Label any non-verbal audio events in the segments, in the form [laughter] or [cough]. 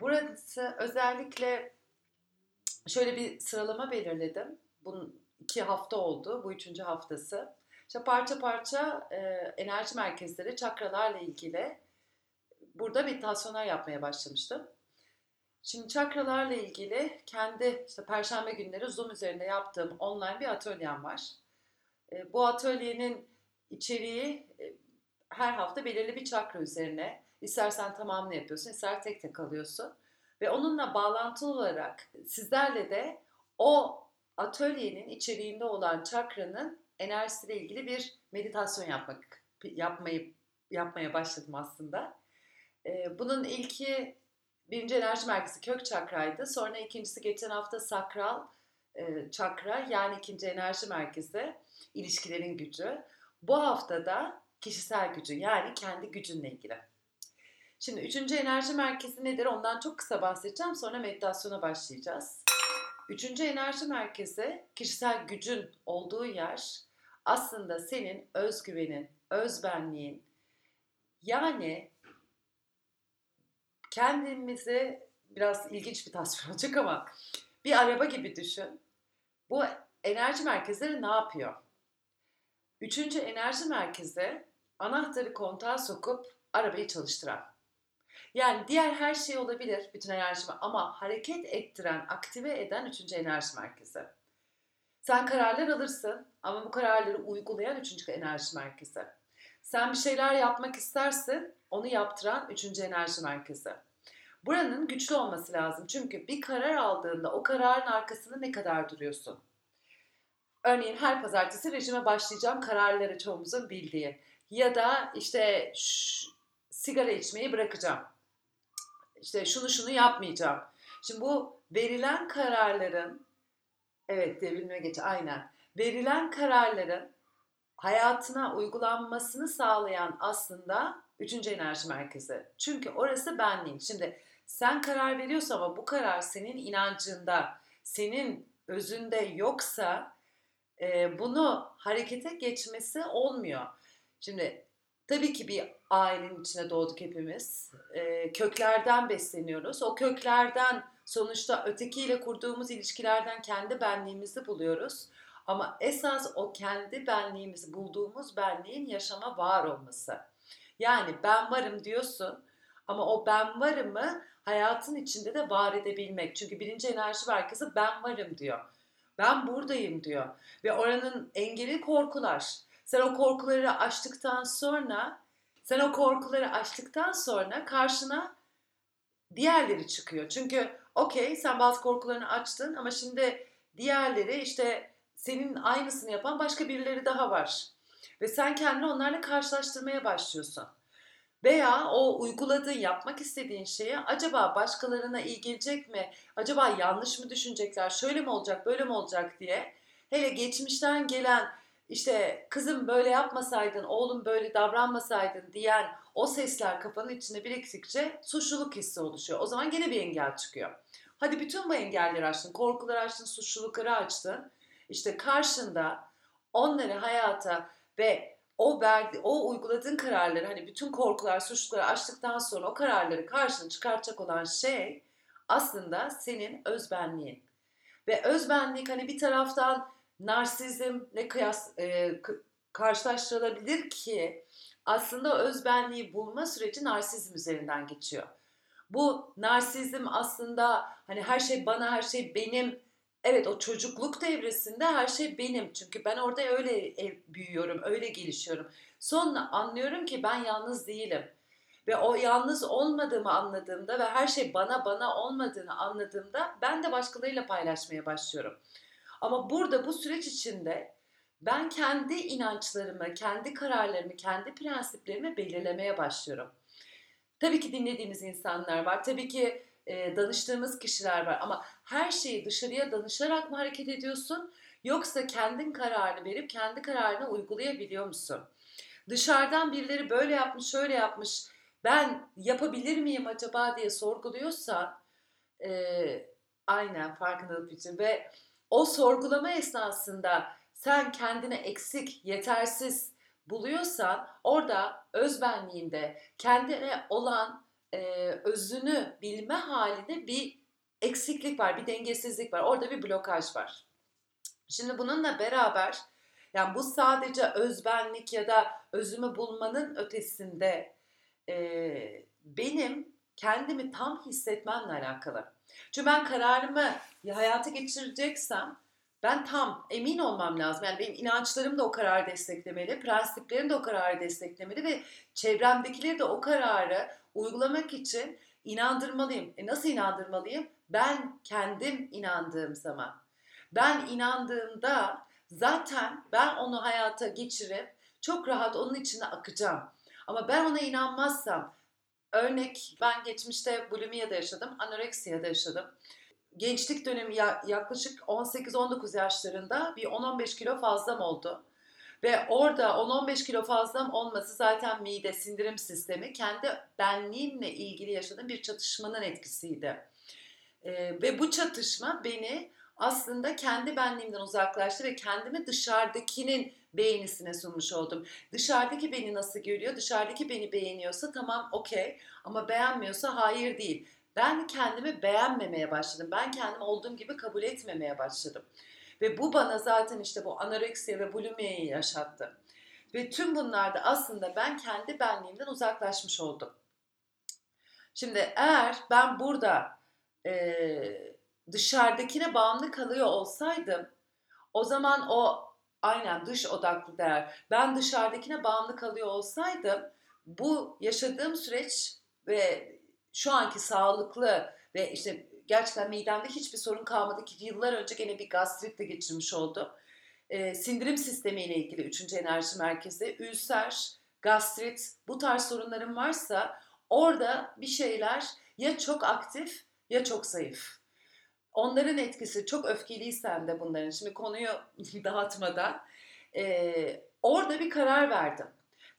Burası özellikle şöyle bir sıralama belirledim. Bunun iki hafta oldu. Bu üçüncü haftası. İşte parça parça e, enerji merkezleri, çakralarla ilgili burada meditasyonlar yapmaya başlamıştım. Şimdi çakralarla ilgili kendi işte perşembe günleri Zoom üzerinde yaptığım online bir atölyem var. E, bu atölyenin içeriği e, her hafta belirli bir çakra üzerine. İstersen tamamını yapıyorsun, ister tek tek alıyorsun. Ve onunla bağlantılı olarak sizlerle de o atölyenin içeriğinde olan çakranın enerjisiyle ilgili bir meditasyon yapmak yapmayı yapmaya başladım aslında. Ee, bunun ilki birinci enerji merkezi kök çakraydı. Sonra ikincisi geçen hafta sakral e, çakra yani ikinci enerji merkezi ilişkilerin gücü. Bu hafta da kişisel gücü yani kendi gücünle ilgili. Şimdi üçüncü enerji merkezi nedir? Ondan çok kısa bahsedeceğim. Sonra meditasyona başlayacağız. Üçüncü enerji merkezi kişisel gücün olduğu yer aslında senin özgüvenin, özbenliğin yani kendimizi biraz ilginç bir tasvir [laughs] olacak ama bir araba gibi düşün. Bu enerji merkezleri ne yapıyor? Üçüncü enerji merkezi anahtarı kontağa sokup arabayı çalıştıran. Yani diğer her şey olabilir bütün enerji ama hareket ettiren, aktive eden üçüncü enerji merkezi. Sen kararlar alırsın ama bu kararları uygulayan üçüncü enerji merkezi. Sen bir şeyler yapmak istersin, onu yaptıran üçüncü enerji merkezi. Buranın güçlü olması lazım. Çünkü bir karar aldığında o kararın arkasında ne kadar duruyorsun? Örneğin her pazartesi rejime başlayacağım kararları çoğumuzun bildiği. Ya da işte şş, sigara içmeyi bırakacağım. İşte şunu şunu yapmayacağım. Şimdi bu verilen kararların evet devrilme geç aynen. Verilen kararların hayatına uygulanmasını sağlayan aslında üçüncü enerji merkezi. Çünkü orası benliğin. Şimdi sen karar veriyorsun ama bu karar senin inancında, senin özünde yoksa e, bunu harekete geçmesi olmuyor. Şimdi tabii ki bir ailenin içine doğduk hepimiz. E, köklerden besleniyoruz. O köklerden sonuçta ötekiyle kurduğumuz ilişkilerden kendi benliğimizi buluyoruz. Ama esas o kendi benliğimizi bulduğumuz benliğin yaşama var olması. Yani ben varım diyorsun ama o ben varımı hayatın içinde de var edebilmek. Çünkü birinci enerji merkezi ben varım diyor. Ben buradayım diyor. Ve oranın engeli korkular. Sen o korkuları aştıktan sonra sen o korkuları aştıktan sonra karşına diğerleri çıkıyor. Çünkü okey sen bazı korkularını açtın ama şimdi diğerleri işte senin aynısını yapan başka birileri daha var. Ve sen kendini onlarla karşılaştırmaya başlıyorsun. Veya o uyguladığın, yapmak istediğin şeye acaba başkalarına iyi gelecek mi? Acaba yanlış mı düşünecekler? Şöyle mi olacak, böyle mi olacak diye. Hele geçmişten gelen işte kızım böyle yapmasaydın, oğlum böyle davranmasaydın diyen o sesler kafanın içinde biriktikçe suçluluk hissi oluşuyor. O zaman gene bir engel çıkıyor. Hadi bütün bu engelleri açtın, korkuları açtın, suçlulukları açtın. İşte karşında onları hayata ve o verdi, o uyguladığın kararları hani bütün korkular, suçlulukları açtıktan sonra o kararları karşına çıkartacak olan şey aslında senin özbenliğin. Ve özbenlik hani bir taraftan narsizmle kıyas e, karşılaştırılabilir ki aslında özbenliği bulma süreci narsizm üzerinden geçiyor. Bu narsizm aslında hani her şey bana, her şey benim Evet o çocukluk devresinde her şey benim. Çünkü ben orada öyle büyüyorum, öyle gelişiyorum. Sonra anlıyorum ki ben yalnız değilim. Ve o yalnız olmadığımı anladığımda ve her şey bana bana olmadığını anladığımda ben de başkalarıyla paylaşmaya başlıyorum. Ama burada bu süreç içinde ben kendi inançlarımı, kendi kararlarımı, kendi prensiplerimi belirlemeye başlıyorum. Tabii ki dinlediğimiz insanlar var. Tabii ki e, danıştığımız kişiler var ama her şeyi dışarıya danışarak mı hareket ediyorsun yoksa kendin kararını verip kendi kararını uygulayabiliyor musun? Dışarıdan birileri böyle yapmış, şöyle yapmış, ben yapabilir miyim acaba diye sorguluyorsa e, aynen farkındalık için ve o sorgulama esnasında sen kendine eksik, yetersiz buluyorsan orada özbenliğinde kendine olan e, özünü bilme halinde bir eksiklik var, bir dengesizlik var. Orada bir blokaj var. Şimdi bununla beraber yani bu sadece özbenlik ya da özümü bulmanın ötesinde e, benim kendimi tam hissetmemle alakalı. Çünkü ben kararımı hayata geçireceksem ben tam emin olmam lazım. Yani benim inançlarım da o kararı desteklemeli, prensiplerim de o kararı desteklemeli ve çevremdekileri de o kararı uygulamak için inandırmalıyım. E nasıl inandırmalıyım? Ben kendim inandığım zaman. Ben inandığımda zaten ben onu hayata geçirip çok rahat onun içine akacağım. Ama ben ona inanmazsam, örnek ben geçmişte bulimiyada yaşadım, anoreksiyada yaşadım. Gençlik dönemi yaklaşık 18-19 yaşlarında bir 10-15 kilo fazlam oldu. Ve orada 10-15 kilo fazlam olması zaten mide, sindirim sistemi kendi benliğimle ilgili yaşadığım bir çatışmanın etkisiydi. Ee, ve bu çatışma beni aslında kendi benliğimden uzaklaştı ve kendimi dışarıdakinin beğenisine sunmuş oldum. Dışarıdaki beni nasıl görüyor? Dışarıdaki beni beğeniyorsa tamam okey ama beğenmiyorsa hayır değil. Ben kendimi beğenmemeye başladım. Ben kendimi olduğum gibi kabul etmemeye başladım. Ve bu bana zaten işte bu anoreksiya ve bulimiyi yaşattı. Ve tüm bunlarda aslında ben kendi benliğimden uzaklaşmış oldum. Şimdi eğer ben burada e, dışarıdakine bağımlı kalıyor olsaydım o zaman o aynen dış odaklı değer. Ben dışarıdakine bağımlı kalıyor olsaydım bu yaşadığım süreç ve şu anki sağlıklı ve işte gerçekten midemde hiçbir sorun kalmadı ki yıllar önce gene bir gastritle geçirmiş oldum. Ee, sindirim sistemiyle ilgili 3. enerji merkezi, ülser, gastrit bu tarz sorunlarım varsa orada bir şeyler ya çok aktif ya çok zayıf. Onların etkisi çok öfkeliysen de bunların. Şimdi konuyu [laughs] dağıtmadan e, orada bir karar verdim.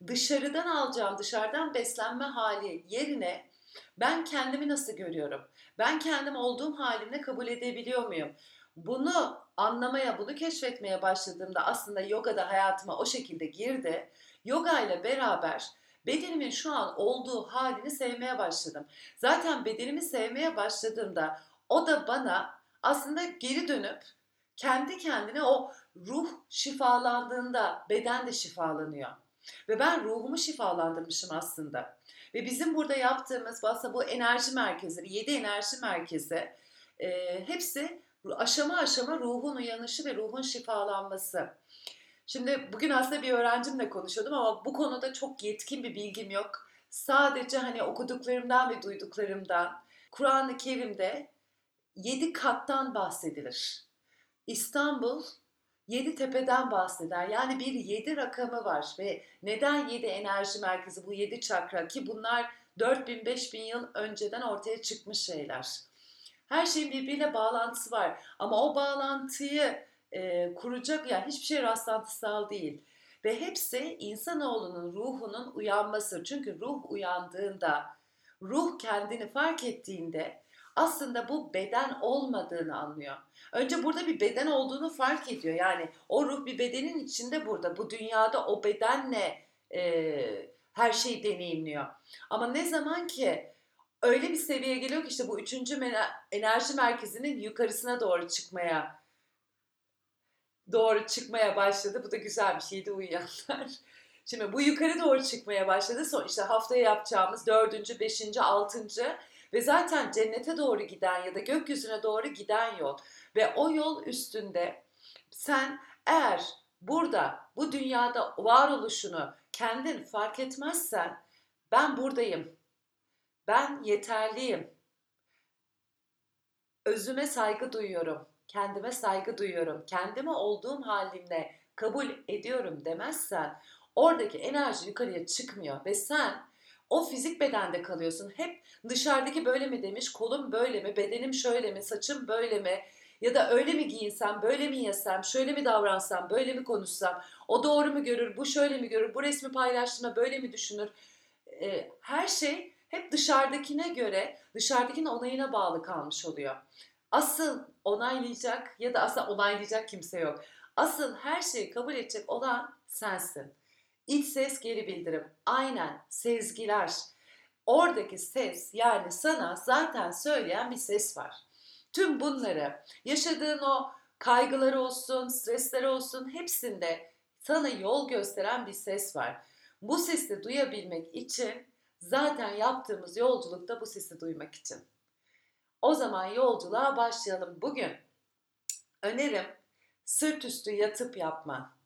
Dışarıdan alacağım, dışarıdan beslenme hali yerine ben kendimi nasıl görüyorum? Ben kendim olduğum halimle kabul edebiliyor muyum? Bunu anlamaya, bunu keşfetmeye başladığımda aslında yoga da hayatıma o şekilde girdi. Yoga ile beraber bedenimin şu an olduğu halini sevmeye başladım. Zaten bedenimi sevmeye başladığımda o da bana aslında geri dönüp kendi kendine o ruh şifalandığında beden de şifalanıyor. Ve ben ruhumu şifalandırmışım aslında. Ve bizim burada yaptığımız aslında bu enerji merkezleri, 7 enerji merkezi e, hepsi aşama aşama ruhun uyanışı ve ruhun şifalanması. Şimdi bugün aslında bir öğrencimle konuşuyordum ama bu konuda çok yetkin bir bilgim yok. Sadece hani okuduklarımdan ve duyduklarımdan Kur'an-ı Kerim'de 7 kattan bahsedilir. İstanbul yedi tepeden bahseder. Yani bir yedi rakamı var ve neden yedi enerji merkezi bu yedi çakra ki bunlar 4000 5000 yıl önceden ortaya çıkmış şeyler. Her şeyin birbiriyle bağlantısı var ama o bağlantıyı e, kuracak yani hiçbir şey rastlantısal değil. Ve hepsi insanoğlunun ruhunun uyanması. Çünkü ruh uyandığında, ruh kendini fark ettiğinde aslında bu beden olmadığını anlıyor. Önce burada bir beden olduğunu fark ediyor. Yani o ruh bir bedenin içinde burada. Bu dünyada o bedenle e, her şeyi deneyimliyor. Ama ne zaman ki öyle bir seviyeye geliyor ki işte bu üçüncü enerji merkezinin yukarısına doğru çıkmaya doğru çıkmaya başladı. Bu da güzel bir şeydi uyuyanlar. Şimdi bu yukarı doğru çıkmaya başladı. Son işte haftaya yapacağımız dördüncü, beşinci, altıncı ve zaten cennete doğru giden ya da gökyüzüne doğru giden yol. Ve o yol üstünde sen eğer burada bu dünyada varoluşunu kendin fark etmezsen ben buradayım. Ben yeterliyim. Özüme saygı duyuyorum. Kendime saygı duyuyorum. Kendime olduğum halimle kabul ediyorum demezsen oradaki enerji yukarıya çıkmıyor ve sen o fizik bedende kalıyorsun. Hep dışarıdaki böyle mi demiş, kolum böyle mi, bedenim şöyle mi, saçım böyle mi? Ya da öyle mi giyinsem, böyle mi yesem, şöyle mi davransam, böyle mi konuşsam, o doğru mu görür, bu şöyle mi görür, bu resmi paylaştığında böyle mi düşünür? Ee, her şey hep dışarıdakine göre, dışarıdakinin onayına bağlı kalmış oluyor. Asıl onaylayacak ya da asıl onaylayacak kimse yok. Asıl her şeyi kabul edecek olan sensin. İç ses geri bildirim. Aynen sezgiler. oradaki ses yani sana zaten söyleyen bir ses var. Tüm bunları yaşadığın o kaygılar olsun, stresler olsun hepsinde sana yol gösteren bir ses var. Bu sesi duyabilmek için zaten yaptığımız yolculukta bu sesi duymak için. O zaman yolculuğa başlayalım. Bugün önerim sırt üstü yatıp yapma.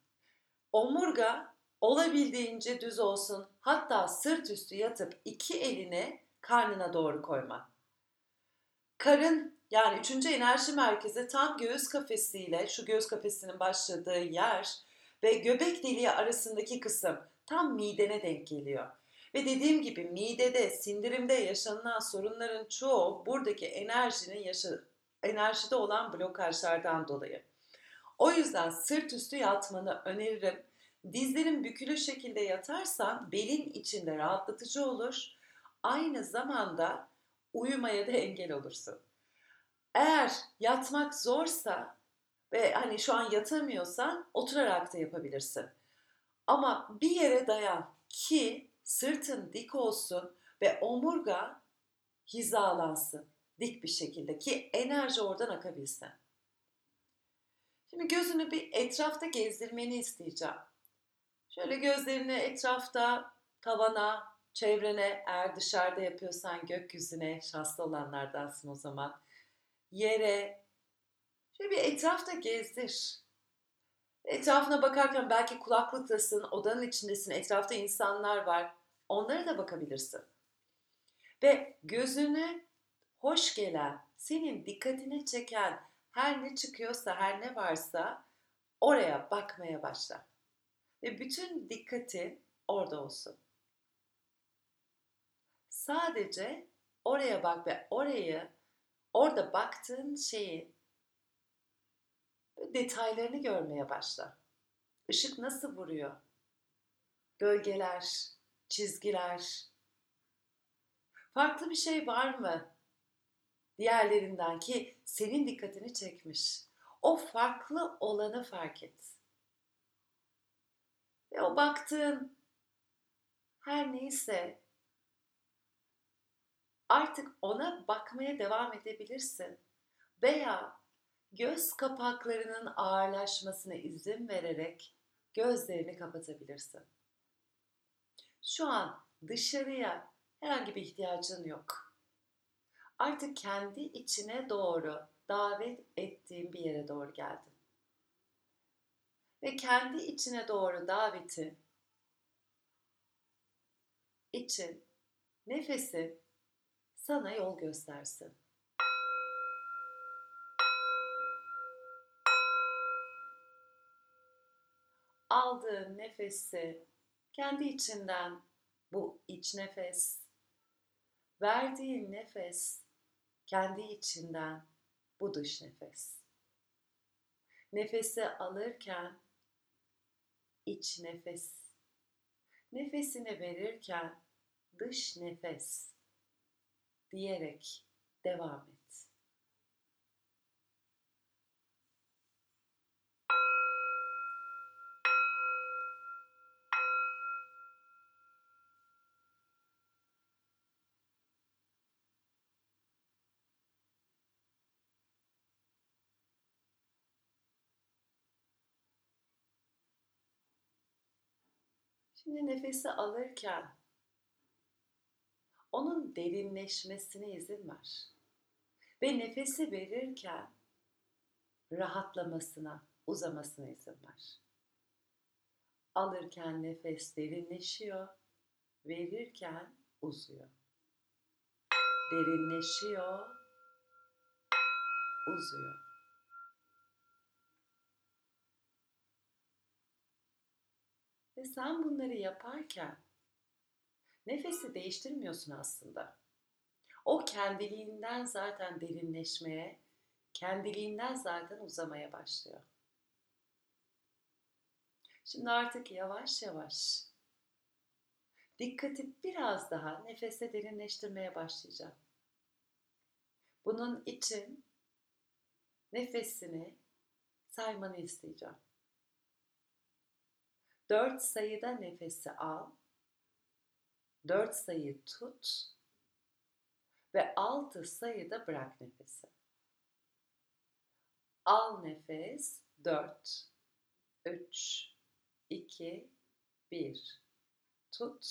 Omurga olabildiğince düz olsun. Hatta sırt üstü yatıp iki elini karnına doğru koyma. Karın yani üçüncü enerji merkezi tam göğüs kafesiyle şu göğüs kafesinin başladığı yer ve göbek deliği arasındaki kısım tam midene denk geliyor. Ve dediğim gibi midede, sindirimde yaşanılan sorunların çoğu buradaki enerjinin yaşa enerjide olan blokajlardan dolayı. O yüzden sırt üstü yatmanı öneririm. Dizlerin bükülü şekilde yatarsan belin içinde rahatlatıcı olur. Aynı zamanda uyumaya da engel olursun. Eğer yatmak zorsa ve hani şu an yatamıyorsan oturarak da yapabilirsin. Ama bir yere dayan ki sırtın dik olsun ve omurga hizalansın dik bir şekilde ki enerji oradan akabilsin. Şimdi gözünü bir etrafta gezdirmeni isteyeceğim. Şöyle gözlerini etrafta, tavana, çevrene, eğer dışarıda yapıyorsan gökyüzüne, şanslı olanlardansın o zaman. Yere, şöyle bir etrafta gezdir. Etrafına bakarken belki kulaklıktasın, odanın içindesin, etrafta insanlar var. Onlara da bakabilirsin. Ve gözünü hoş gelen, senin dikkatini çeken her ne çıkıyorsa, her ne varsa oraya bakmaya başla. Ve bütün dikkatin orada olsun. Sadece oraya bak ve orayı, orada baktığın şeyi detaylarını görmeye başla. Işık nasıl vuruyor? Gölgeler, çizgiler. Farklı bir şey var mı? Diğerlerinden ki senin dikkatini çekmiş. O farklı olanı fark et. Ve o baktığın her neyse artık ona bakmaya devam edebilirsin. Veya göz kapaklarının ağırlaşmasına izin vererek gözlerini kapatabilirsin. Şu an dışarıya herhangi bir ihtiyacın yok. Artık kendi içine doğru davet ettiğin bir yere doğru geldin. Ve kendi içine doğru daveti için nefesi sana yol göstersin. aldığın nefesi kendi içinden bu iç nefes, verdiğin nefes kendi içinden bu dış nefes. Nefesi alırken iç nefes, nefesini verirken dış nefes diyerek devam et. Şimdi nefesi alırken onun derinleşmesine izin ver. Ve nefesi verirken rahatlamasına, uzamasına izin ver. Alırken nefes derinleşiyor, verirken uzuyor. Derinleşiyor, uzuyor. Sen bunları yaparken nefesi değiştirmiyorsun aslında. O kendiliğinden zaten derinleşmeye, kendiliğinden zaten uzamaya başlıyor. Şimdi artık yavaş yavaş dikkati biraz daha nefese derinleştirmeye başlayacağım. Bunun için nefesini saymanı isteyeceğim. Dört sayıda nefesi al. 4 sayı tut. Ve 6 sayıda bırak nefesi. Al nefes 4 3 2 1 tut.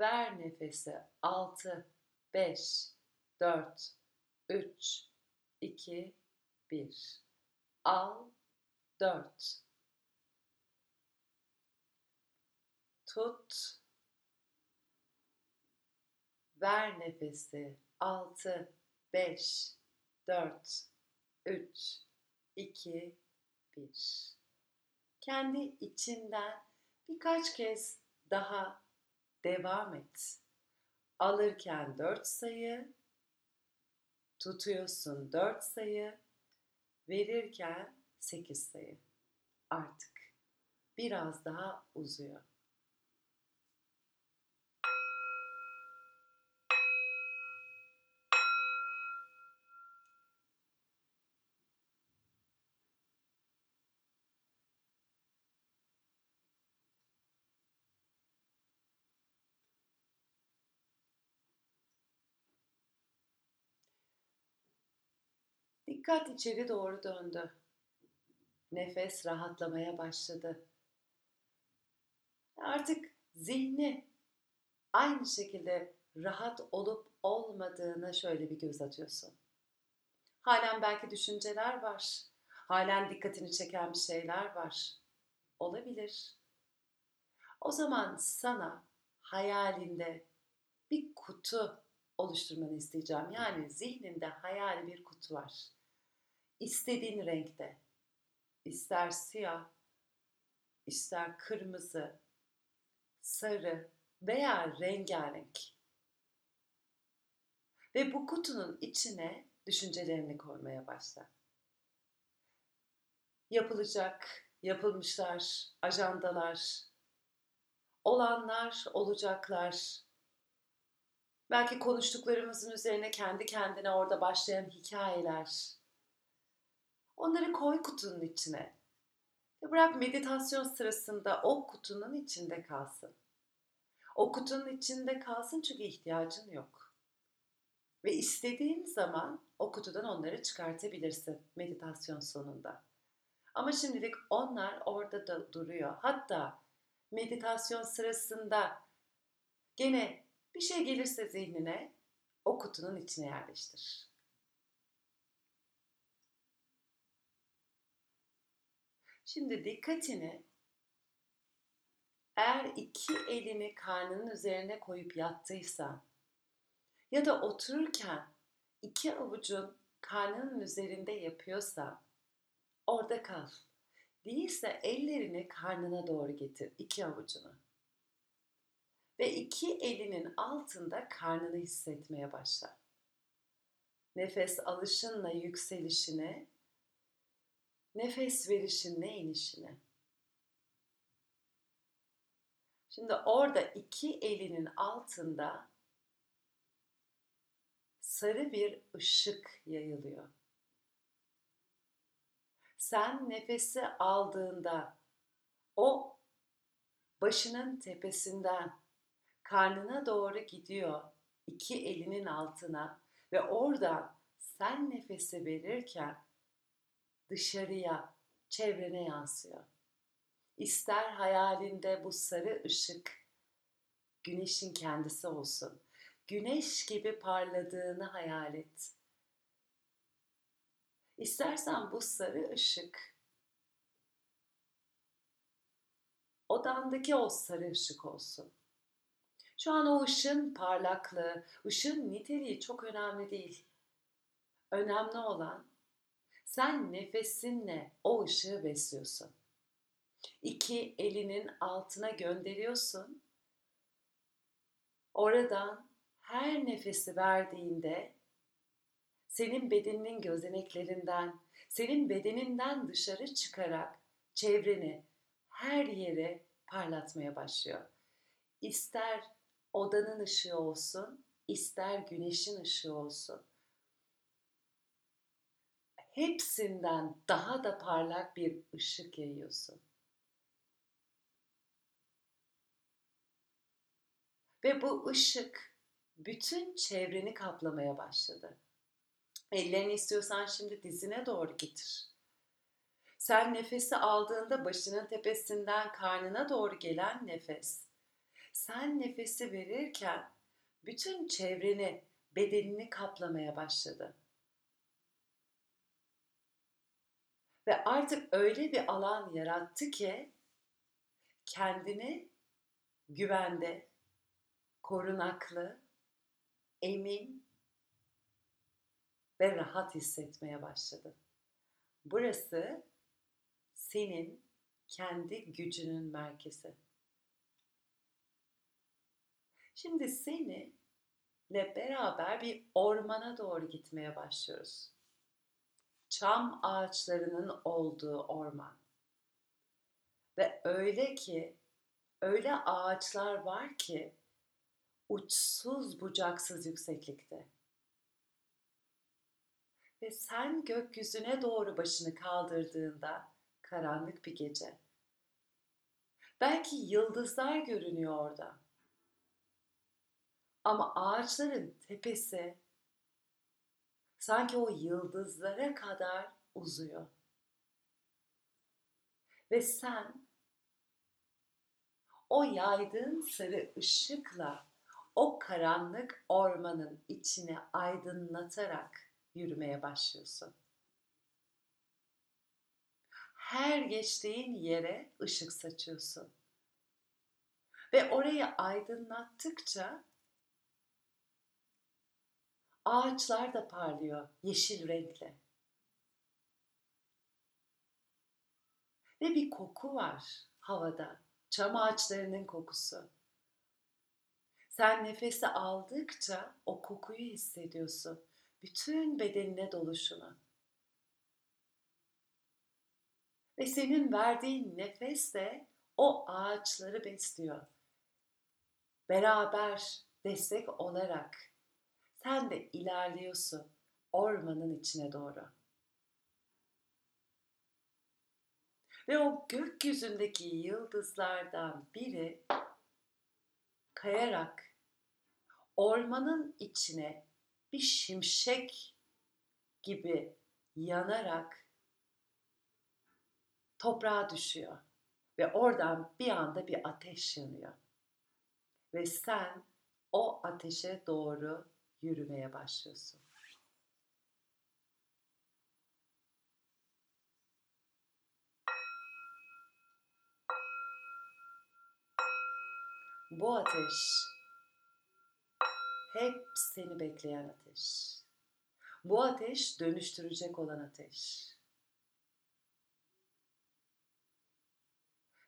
Ver nefesi 6 5 4 3 2 1 al 4 tut. Ver nefesi. 6 5 4 3 2 1 kendi içinden birkaç kez daha devam et. Alırken 4 sayı, tutuyorsun 4 sayı, verirken 8 sayı. Artık biraz daha uzuyor. Dikkat içeri doğru döndü. Nefes rahatlamaya başladı. Artık zihni aynı şekilde rahat olup olmadığına şöyle bir göz atıyorsun. Halen belki düşünceler var. Halen dikkatini çeken bir şeyler var. Olabilir. O zaman sana hayalinde bir kutu oluşturmanı isteyeceğim. Yani zihninde hayali bir kutu var. İstediğin renkte. İster siyah, ister kırmızı, sarı veya rengarenk. Ve bu kutunun içine düşüncelerini koymaya başla. Yapılacak, yapılmışlar, ajandalar, olanlar, olacaklar, belki konuştuklarımızın üzerine kendi kendine orada başlayan hikayeler. Onları koy kutunun içine. Ve bırak meditasyon sırasında o kutunun içinde kalsın. O kutunun içinde kalsın çünkü ihtiyacın yok. Ve istediğin zaman o kutudan onları çıkartabilirsin meditasyon sonunda. Ama şimdilik onlar orada da duruyor. Hatta meditasyon sırasında gene bir şey gelirse zihnine o kutunun içine yerleştir. Şimdi dikkatini eğer iki elini karnının üzerine koyup yattıysan ya da otururken iki avucun karnının üzerinde yapıyorsa orada kal. Değilse ellerini karnına doğru getir iki avucunu. Ve iki elinin altında karnını hissetmeye başla. Nefes alışınla yükselişine, nefes verişinle inişine. Şimdi orada iki elinin altında sarı bir ışık yayılıyor. Sen nefesi aldığında o başının tepesinden karnına doğru gidiyor iki elinin altına ve oradan sen nefesi verirken dışarıya, çevrene yansıyor. İster hayalinde bu sarı ışık güneşin kendisi olsun. Güneş gibi parladığını hayal et. İstersen bu sarı ışık odandaki o sarı ışık olsun. Şu an o ışın parlaklığı, ışın niteliği çok önemli değil. Önemli olan sen nefesinle o ışığı besliyorsun. İki elinin altına gönderiyorsun. Oradan her nefesi verdiğinde senin bedeninin gözeneklerinden, senin bedeninden dışarı çıkarak çevreni her yere parlatmaya başlıyor. İster odanın ışığı olsun, ister güneşin ışığı olsun. Hepsinden daha da parlak bir ışık yayıyorsun. Ve bu ışık bütün çevreni kaplamaya başladı. Ellerini istiyorsan şimdi dizine doğru getir. Sen nefesi aldığında başının tepesinden karnına doğru gelen nefes. Sen nefesi verirken bütün çevreni, bedenini kaplamaya başladı. Ve artık öyle bir alan yarattı ki kendini güvende, korunaklı, emin ve rahat hissetmeye başladı. Burası senin kendi gücünün merkezi. Şimdi seni ile beraber bir ormana doğru gitmeye başlıyoruz. Çam ağaçlarının olduğu orman. Ve öyle ki öyle ağaçlar var ki uçsuz bucaksız yükseklikte. Ve sen gökyüzüne doğru başını kaldırdığında karanlık bir gece. Belki yıldızlar görünüyor orada. Ama ağaçların tepesi sanki o yıldızlara kadar uzuyor. Ve sen o yaydığın sarı ışıkla o karanlık ormanın içine aydınlatarak yürümeye başlıyorsun. Her geçtiğin yere ışık saçıyorsun. Ve orayı aydınlattıkça ağaçlar da parlıyor yeşil renkle. Ve bir koku var havada. Çam ağaçlarının kokusu. Sen nefesi aldıkça o kokuyu hissediyorsun. Bütün bedenine doluşunu. Ve senin verdiğin nefes de o ağaçları besliyor. Beraber destek olarak sen de ilerliyorsun ormanın içine doğru. Ve o gökyüzündeki yıldızlardan biri kayarak ormanın içine bir şimşek gibi yanarak toprağa düşüyor ve oradan bir anda bir ateş yanıyor. Ve sen o ateşe doğru yürümeye başlıyorsun. Bu ateş hep seni bekleyen ateş. Bu ateş dönüştürecek olan ateş.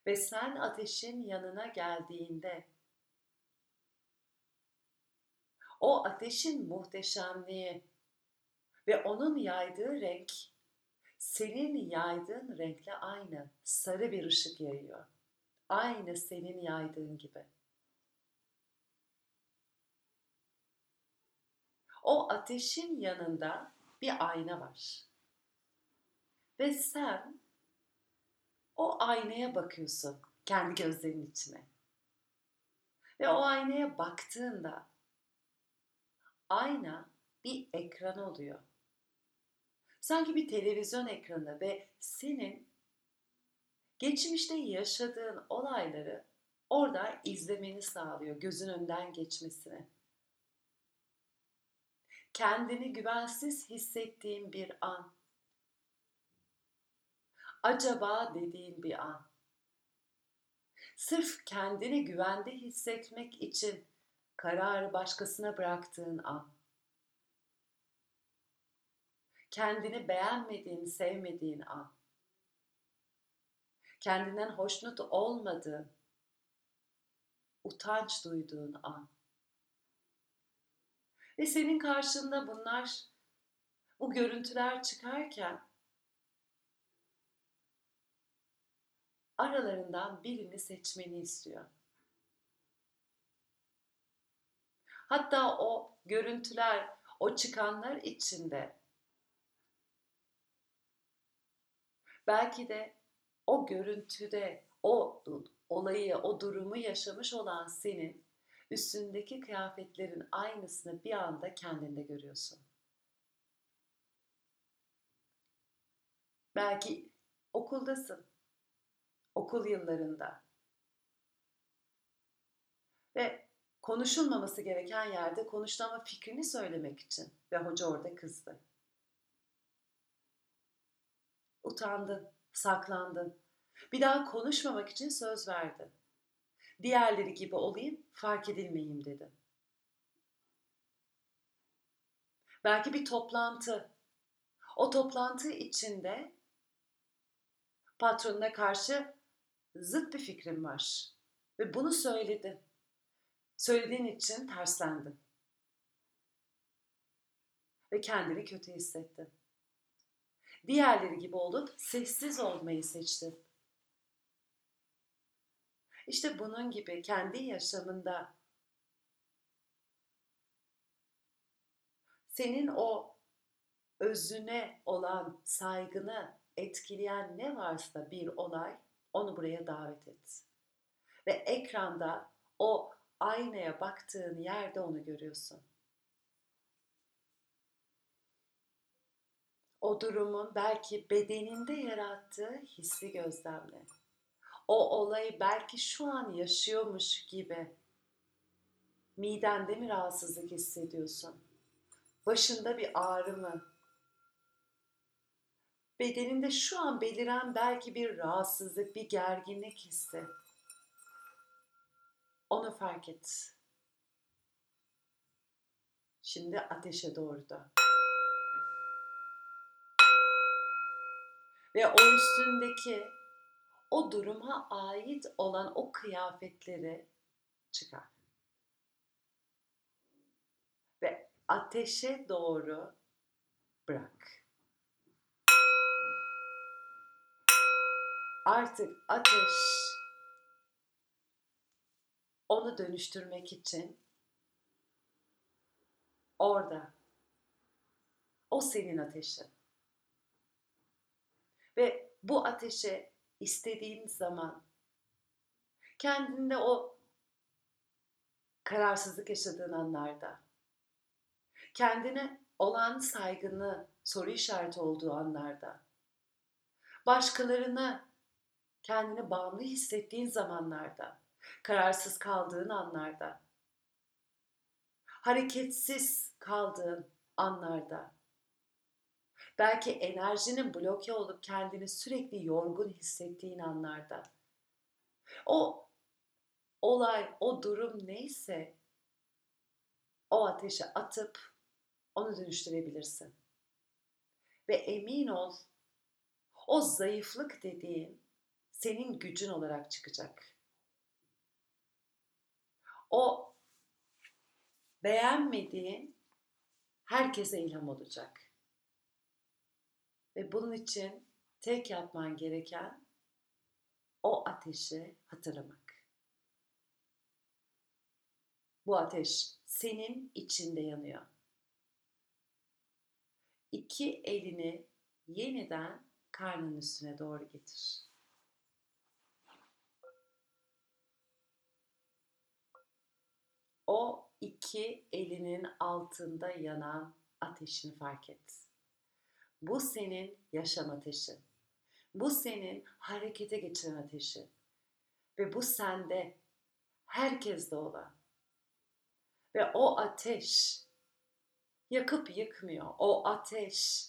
Ve sen ateşin yanına geldiğinde o ateşin muhteşemliği ve onun yaydığı renk senin yaydığın renkle aynı. Sarı bir ışık yayıyor. Aynı senin yaydığın gibi. O ateşin yanında bir ayna var. Ve sen o aynaya bakıyorsun kendi gözlerinin içine. Ve o aynaya baktığında ayna bir ekran oluyor. Sanki bir televizyon ekranı ve senin geçmişte yaşadığın olayları orada izlemeni sağlıyor, gözün önünden geçmesini kendini güvensiz hissettiğin bir an. Acaba dediğin bir an. Sırf kendini güvende hissetmek için kararı başkasına bıraktığın an. Kendini beğenmediğin, sevmediğin an. Kendinden hoşnut olmadığın, utanç duyduğun an. Ve senin karşında bunlar, bu görüntüler çıkarken aralarından birini seçmeni istiyor. Hatta o görüntüler, o çıkanlar içinde belki de o görüntüde o olayı, o durumu yaşamış olan senin üstündeki kıyafetlerin aynısını bir anda kendinde görüyorsun. Belki okuldasın. Okul yıllarında. Ve konuşulmaması gereken yerde konuştu ama fikrini söylemek için. Ve hoca orada kızdı. Utandın, saklandın. Bir daha konuşmamak için söz verdin. Diğerleri gibi olayım, fark edilmeyeyim dedi. Belki bir toplantı. O toplantı içinde patronuna karşı zıt bir fikrim var. Ve bunu söyledin. Söylediğin için terslendin. Ve kendini kötü hissettin. Diğerleri gibi olup sessiz olmayı seçtin. İşte bunun gibi kendi yaşamında senin o özüne olan saygını etkileyen ne varsa bir olay onu buraya davet et. Ve ekranda o aynaya baktığın yerde onu görüyorsun. O durumun belki bedeninde yarattığı hissi gözlemle. O olayı belki şu an yaşıyormuş gibi midende mi rahatsızlık hissediyorsun? Başında bir ağrı mı? Bedeninde şu an beliren belki bir rahatsızlık, bir gerginlik hissi. Onu fark et. Şimdi ateşe doğru da. Ve o üstündeki o duruma ait olan o kıyafetleri çıkar. Ve ateşe doğru bırak. Artık ateş onu dönüştürmek için orada. O senin ateşin. Ve bu ateşe istediğin zaman kendinde o kararsızlık yaşadığın anlarda kendine olan saygını soru işareti olduğu anlarda başkalarına kendini bağımlı hissettiğin zamanlarda kararsız kaldığın anlarda, hareketsiz kaldığın anlarda, belki enerjinin bloke olup kendini sürekli yorgun hissettiğin anlarda, o olay, o durum neyse o ateşe atıp onu dönüştürebilirsin. Ve emin ol o zayıflık dediğin senin gücün olarak çıkacak o beğenmediğin herkese ilham olacak. Ve bunun için tek yapman gereken o ateşi hatırlamak. Bu ateş senin içinde yanıyor. İki elini yeniden karnın üstüne doğru getir. O iki elinin altında yanan ateşini fark et. Bu senin yaşam ateşin. Bu senin harekete geçiren ateşin. Ve bu sende, herkeste olan. Ve o ateş yakıp yıkmıyor. O ateş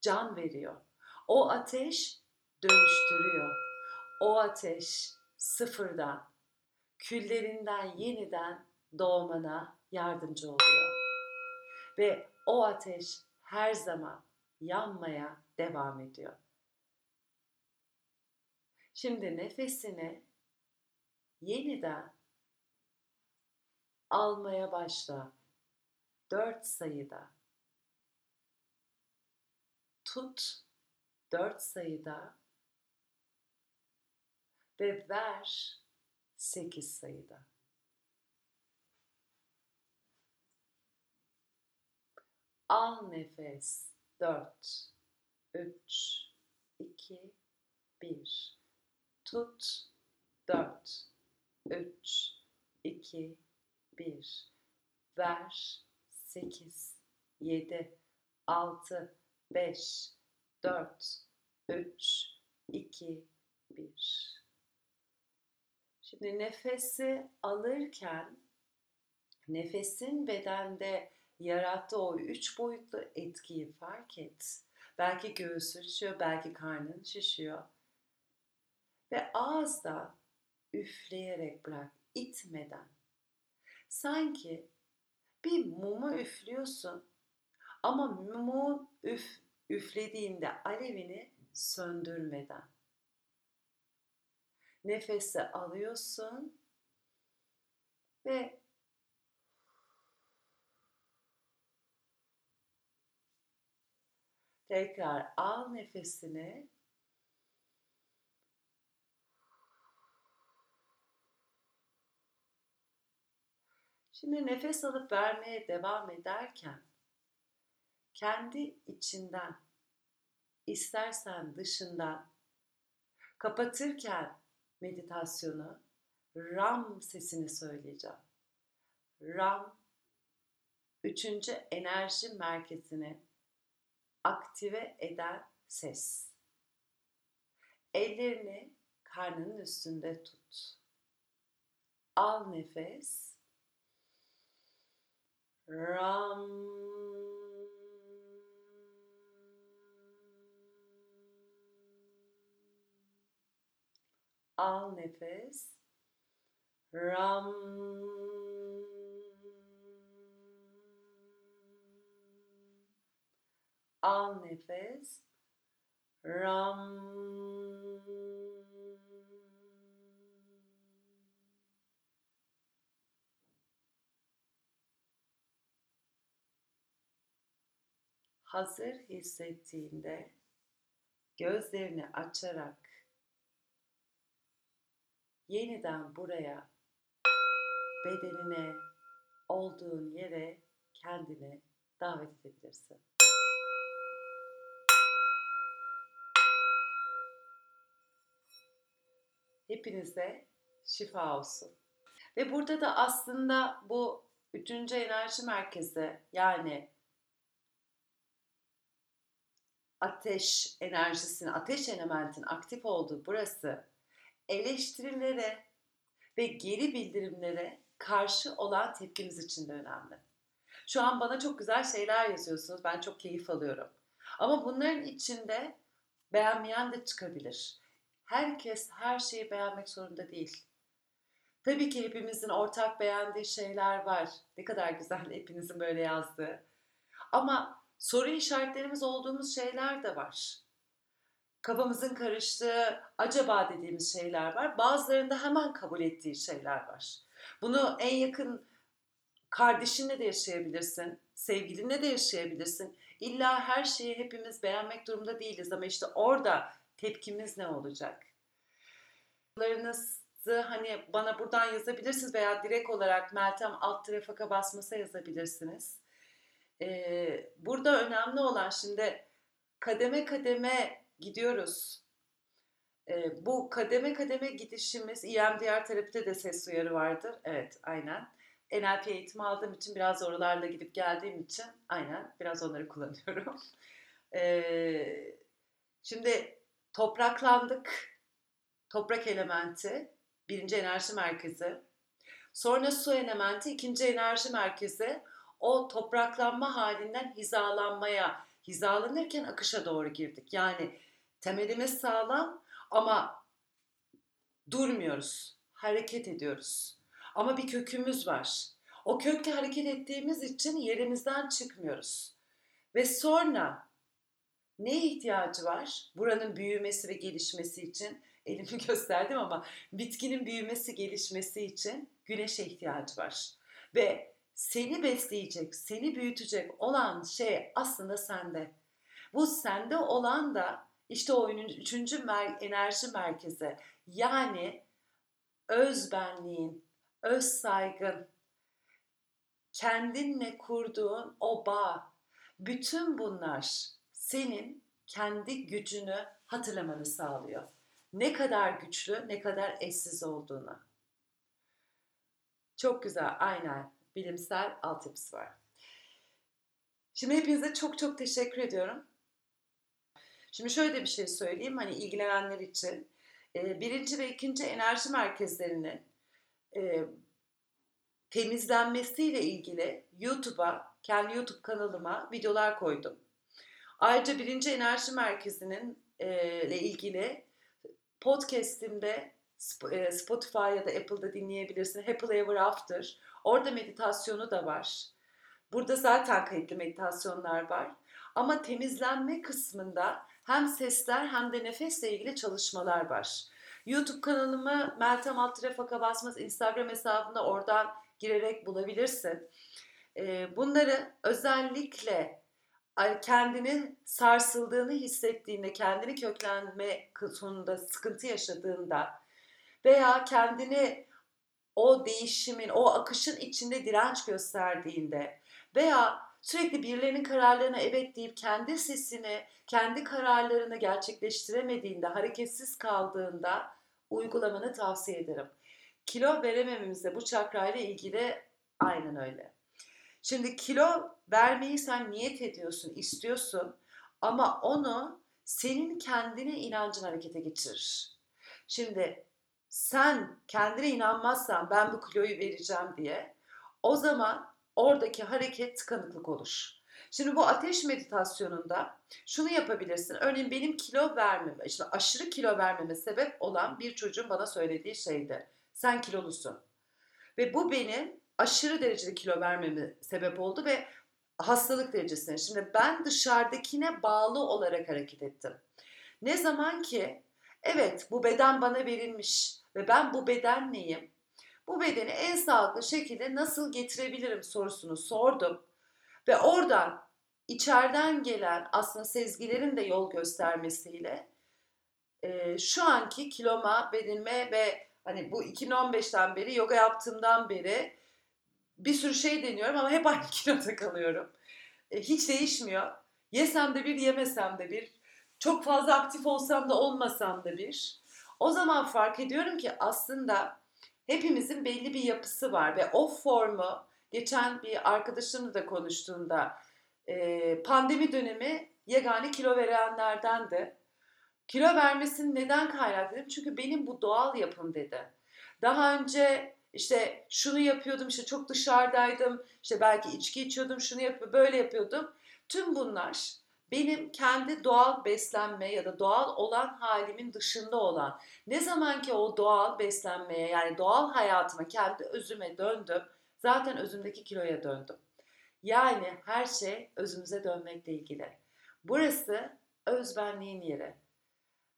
can veriyor. O ateş dönüştürüyor. O ateş sıfırdan, küllerinden yeniden doğmana yardımcı oluyor. Ve o ateş her zaman yanmaya devam ediyor. Şimdi nefesini yeniden almaya başla. Dört sayıda. Tut dört sayıda ve ver sekiz sayıda. Al nefes. 4, 3, 2, 1. Tut. 4, 3, 2, 1 ver. 8 7 6 5 4 3 2 1 Şimdi nefesi alırken nefesin bedende yarattığı o üç boyutlu etkiyi fark et. Belki göğsün şişiyor, belki karnın şişiyor. Ve ağızda üfleyerek bırak, itmeden. Sanki bir mumu üflüyorsun ama mumu üf, üflediğinde alevini söndürmeden. Nefesi alıyorsun ve tekrar al nefesini Şimdi nefes alıp vermeye devam ederken kendi içinden istersen dışından kapatırken meditasyonu Ram sesini söyleyeceğim. Ram üçüncü enerji merkezini aktive eden ses. Ellerini karnının üstünde tut. Al nefes. Ram Al nefes. Ram. Al nefes. Ram. Hazır hissettiğinde gözlerini açarak yeniden buraya bedenine, olduğun yere kendini davet edebilirsin. Hepinize şifa olsun. Ve burada da aslında bu üçüncü enerji merkezi yani ateş enerjisinin, ateş elementin aktif olduğu burası eleştirilere ve geri bildirimlere karşı olan tepkimiz için de önemli. Şu an bana çok güzel şeyler yazıyorsunuz. Ben çok keyif alıyorum. Ama bunların içinde beğenmeyen de çıkabilir. Herkes her şeyi beğenmek zorunda değil. Tabii ki hepimizin ortak beğendiği şeyler var. Ne kadar güzel [laughs] hepinizin böyle yazdığı. Ama soru işaretlerimiz olduğumuz şeyler de var kafamızın karıştığı acaba dediğimiz şeyler var. Bazılarında hemen kabul ettiği şeyler var. Bunu en yakın kardeşinle de yaşayabilirsin, sevgilinle de yaşayabilirsin. İlla her şeyi hepimiz beğenmek durumunda değiliz ama işte orada tepkimiz ne olacak? Sorularınızı hani bana buradan yazabilirsiniz veya direkt olarak Meltem alt trafaka basmasa yazabilirsiniz. Ee, burada önemli olan şimdi kademe kademe gidiyoruz. E, bu kademe kademe gidişimiz, EMDR terapide de ses uyarı vardır. Evet, aynen. NLP eğitimi aldığım için biraz oralarla gidip geldiğim için aynen biraz onları kullanıyorum. [laughs] E, şimdi topraklandık. Toprak elementi, birinci enerji merkezi. Sonra su elementi, ikinci enerji merkezi. O topraklanma halinden hizalanmaya, hizalanırken akışa doğru girdik. Yani Temelimiz sağlam ama durmuyoruz. Hareket ediyoruz. Ama bir kökümüz var. O kökte hareket ettiğimiz için yerimizden çıkmıyoruz. Ve sonra ne ihtiyacı var? Buranın büyümesi ve gelişmesi için [laughs] elimi gösterdim ama bitkinin büyümesi, gelişmesi için güneşe ihtiyacı var. Ve seni besleyecek, seni büyütecek olan şey aslında sende. Bu sende olan da işte o üçüncü mer- enerji merkezi. Yani özbenliğin, öz saygın, kendinle kurduğun o bağ. Bütün bunlar senin kendi gücünü hatırlamanı sağlıyor. Ne kadar güçlü, ne kadar eşsiz olduğunu. Çok güzel, aynen. Bilimsel altyapısı var. Şimdi hepinize çok çok teşekkür ediyorum. Şimdi şöyle bir şey söyleyeyim hani ilgilenenler için. Birinci ve ikinci enerji merkezlerinin temizlenmesiyle ilgili YouTube'a, kendi YouTube kanalıma videolar koydum. Ayrıca birinci enerji merkezinin ile ilgili podcast'imde Spotify ya da Apple'da dinleyebilirsin. Happy Ever After. Orada meditasyonu da var. Burada zaten kayıtlı meditasyonlar var. Ama temizlenme kısmında hem sesler hem de nefesle ilgili çalışmalar var. YouTube kanalımı Meltem Altrefaka Basmaz Instagram hesabında oradan girerek bulabilirsin. Bunları özellikle kendini sarsıldığını hissettiğinde, kendini köklenme sonunda sıkıntı yaşadığında veya kendini o değişimin, o akışın içinde direnç gösterdiğinde veya sürekli birilerinin kararlarına evet deyip kendi sesini, kendi kararlarını gerçekleştiremediğinde, hareketsiz kaldığında uygulamanı tavsiye ederim. Kilo veremememizde bu çakrayla ilgili aynen öyle. Şimdi kilo vermeyi sen niyet ediyorsun, istiyorsun ama onu senin kendine inancın harekete geçirir. Şimdi sen kendine inanmazsan ben bu kiloyu vereceğim diye o zaman oradaki hareket tıkanıklık olur. Şimdi bu ateş meditasyonunda şunu yapabilirsin. Örneğin benim kilo vermeme, işte aşırı kilo vermeme sebep olan bir çocuğun bana söylediği şeydi. Sen kilolusun. Ve bu benim aşırı derecede kilo vermeme sebep oldu ve hastalık derecesine. Şimdi ben dışarıdakine bağlı olarak hareket ettim. Ne zaman ki evet bu beden bana verilmiş ve ben bu beden neyim? Bu bedeni en sağlıklı şekilde nasıl getirebilirim sorusunu sordum. Ve oradan içeriden gelen aslında sezgilerin de yol göstermesiyle e, şu anki kiloma, bedenime ve hani bu 2015'ten beri yoga yaptığımdan beri bir sürü şey deniyorum ama hep aynı [laughs] kiloda kalıyorum. E, hiç değişmiyor. Yesem de bir, yemesem de bir. Çok fazla aktif olsam da olmasam da bir. O zaman fark ediyorum ki aslında hepimizin belli bir yapısı var ve o formu geçen bir arkadaşımla da konuştuğunda e, pandemi dönemi yegane kilo verenlerden de kilo vermesinin neden kaynaklı dedim. Çünkü benim bu doğal yapım dedi. Daha önce işte şunu yapıyordum işte çok dışarıdaydım işte belki içki içiyordum şunu yapıyordum böyle yapıyordum. Tüm bunlar benim kendi doğal beslenme ya da doğal olan halimin dışında olan ne zaman ki o doğal beslenmeye yani doğal hayatıma kendi özüme döndüm zaten özümdeki kiloya döndüm. Yani her şey özümüze dönmekle ilgili. Burası özbenliğin yeri.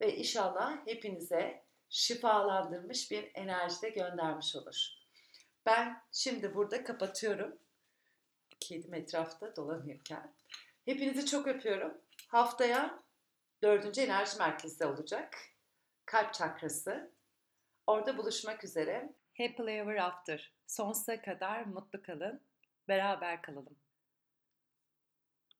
Ve inşallah hepinize şifalandırmış bir enerjide göndermiş olur. Ben şimdi burada kapatıyorum. Kedim etrafta dolanırken. Hepinizi çok öpüyorum. Haftaya dördüncü enerji merkezde olacak. Kalp çakrası. Orada buluşmak üzere. Happily Ever After. Sonsuza kadar mutlu kalın. Beraber kalalım.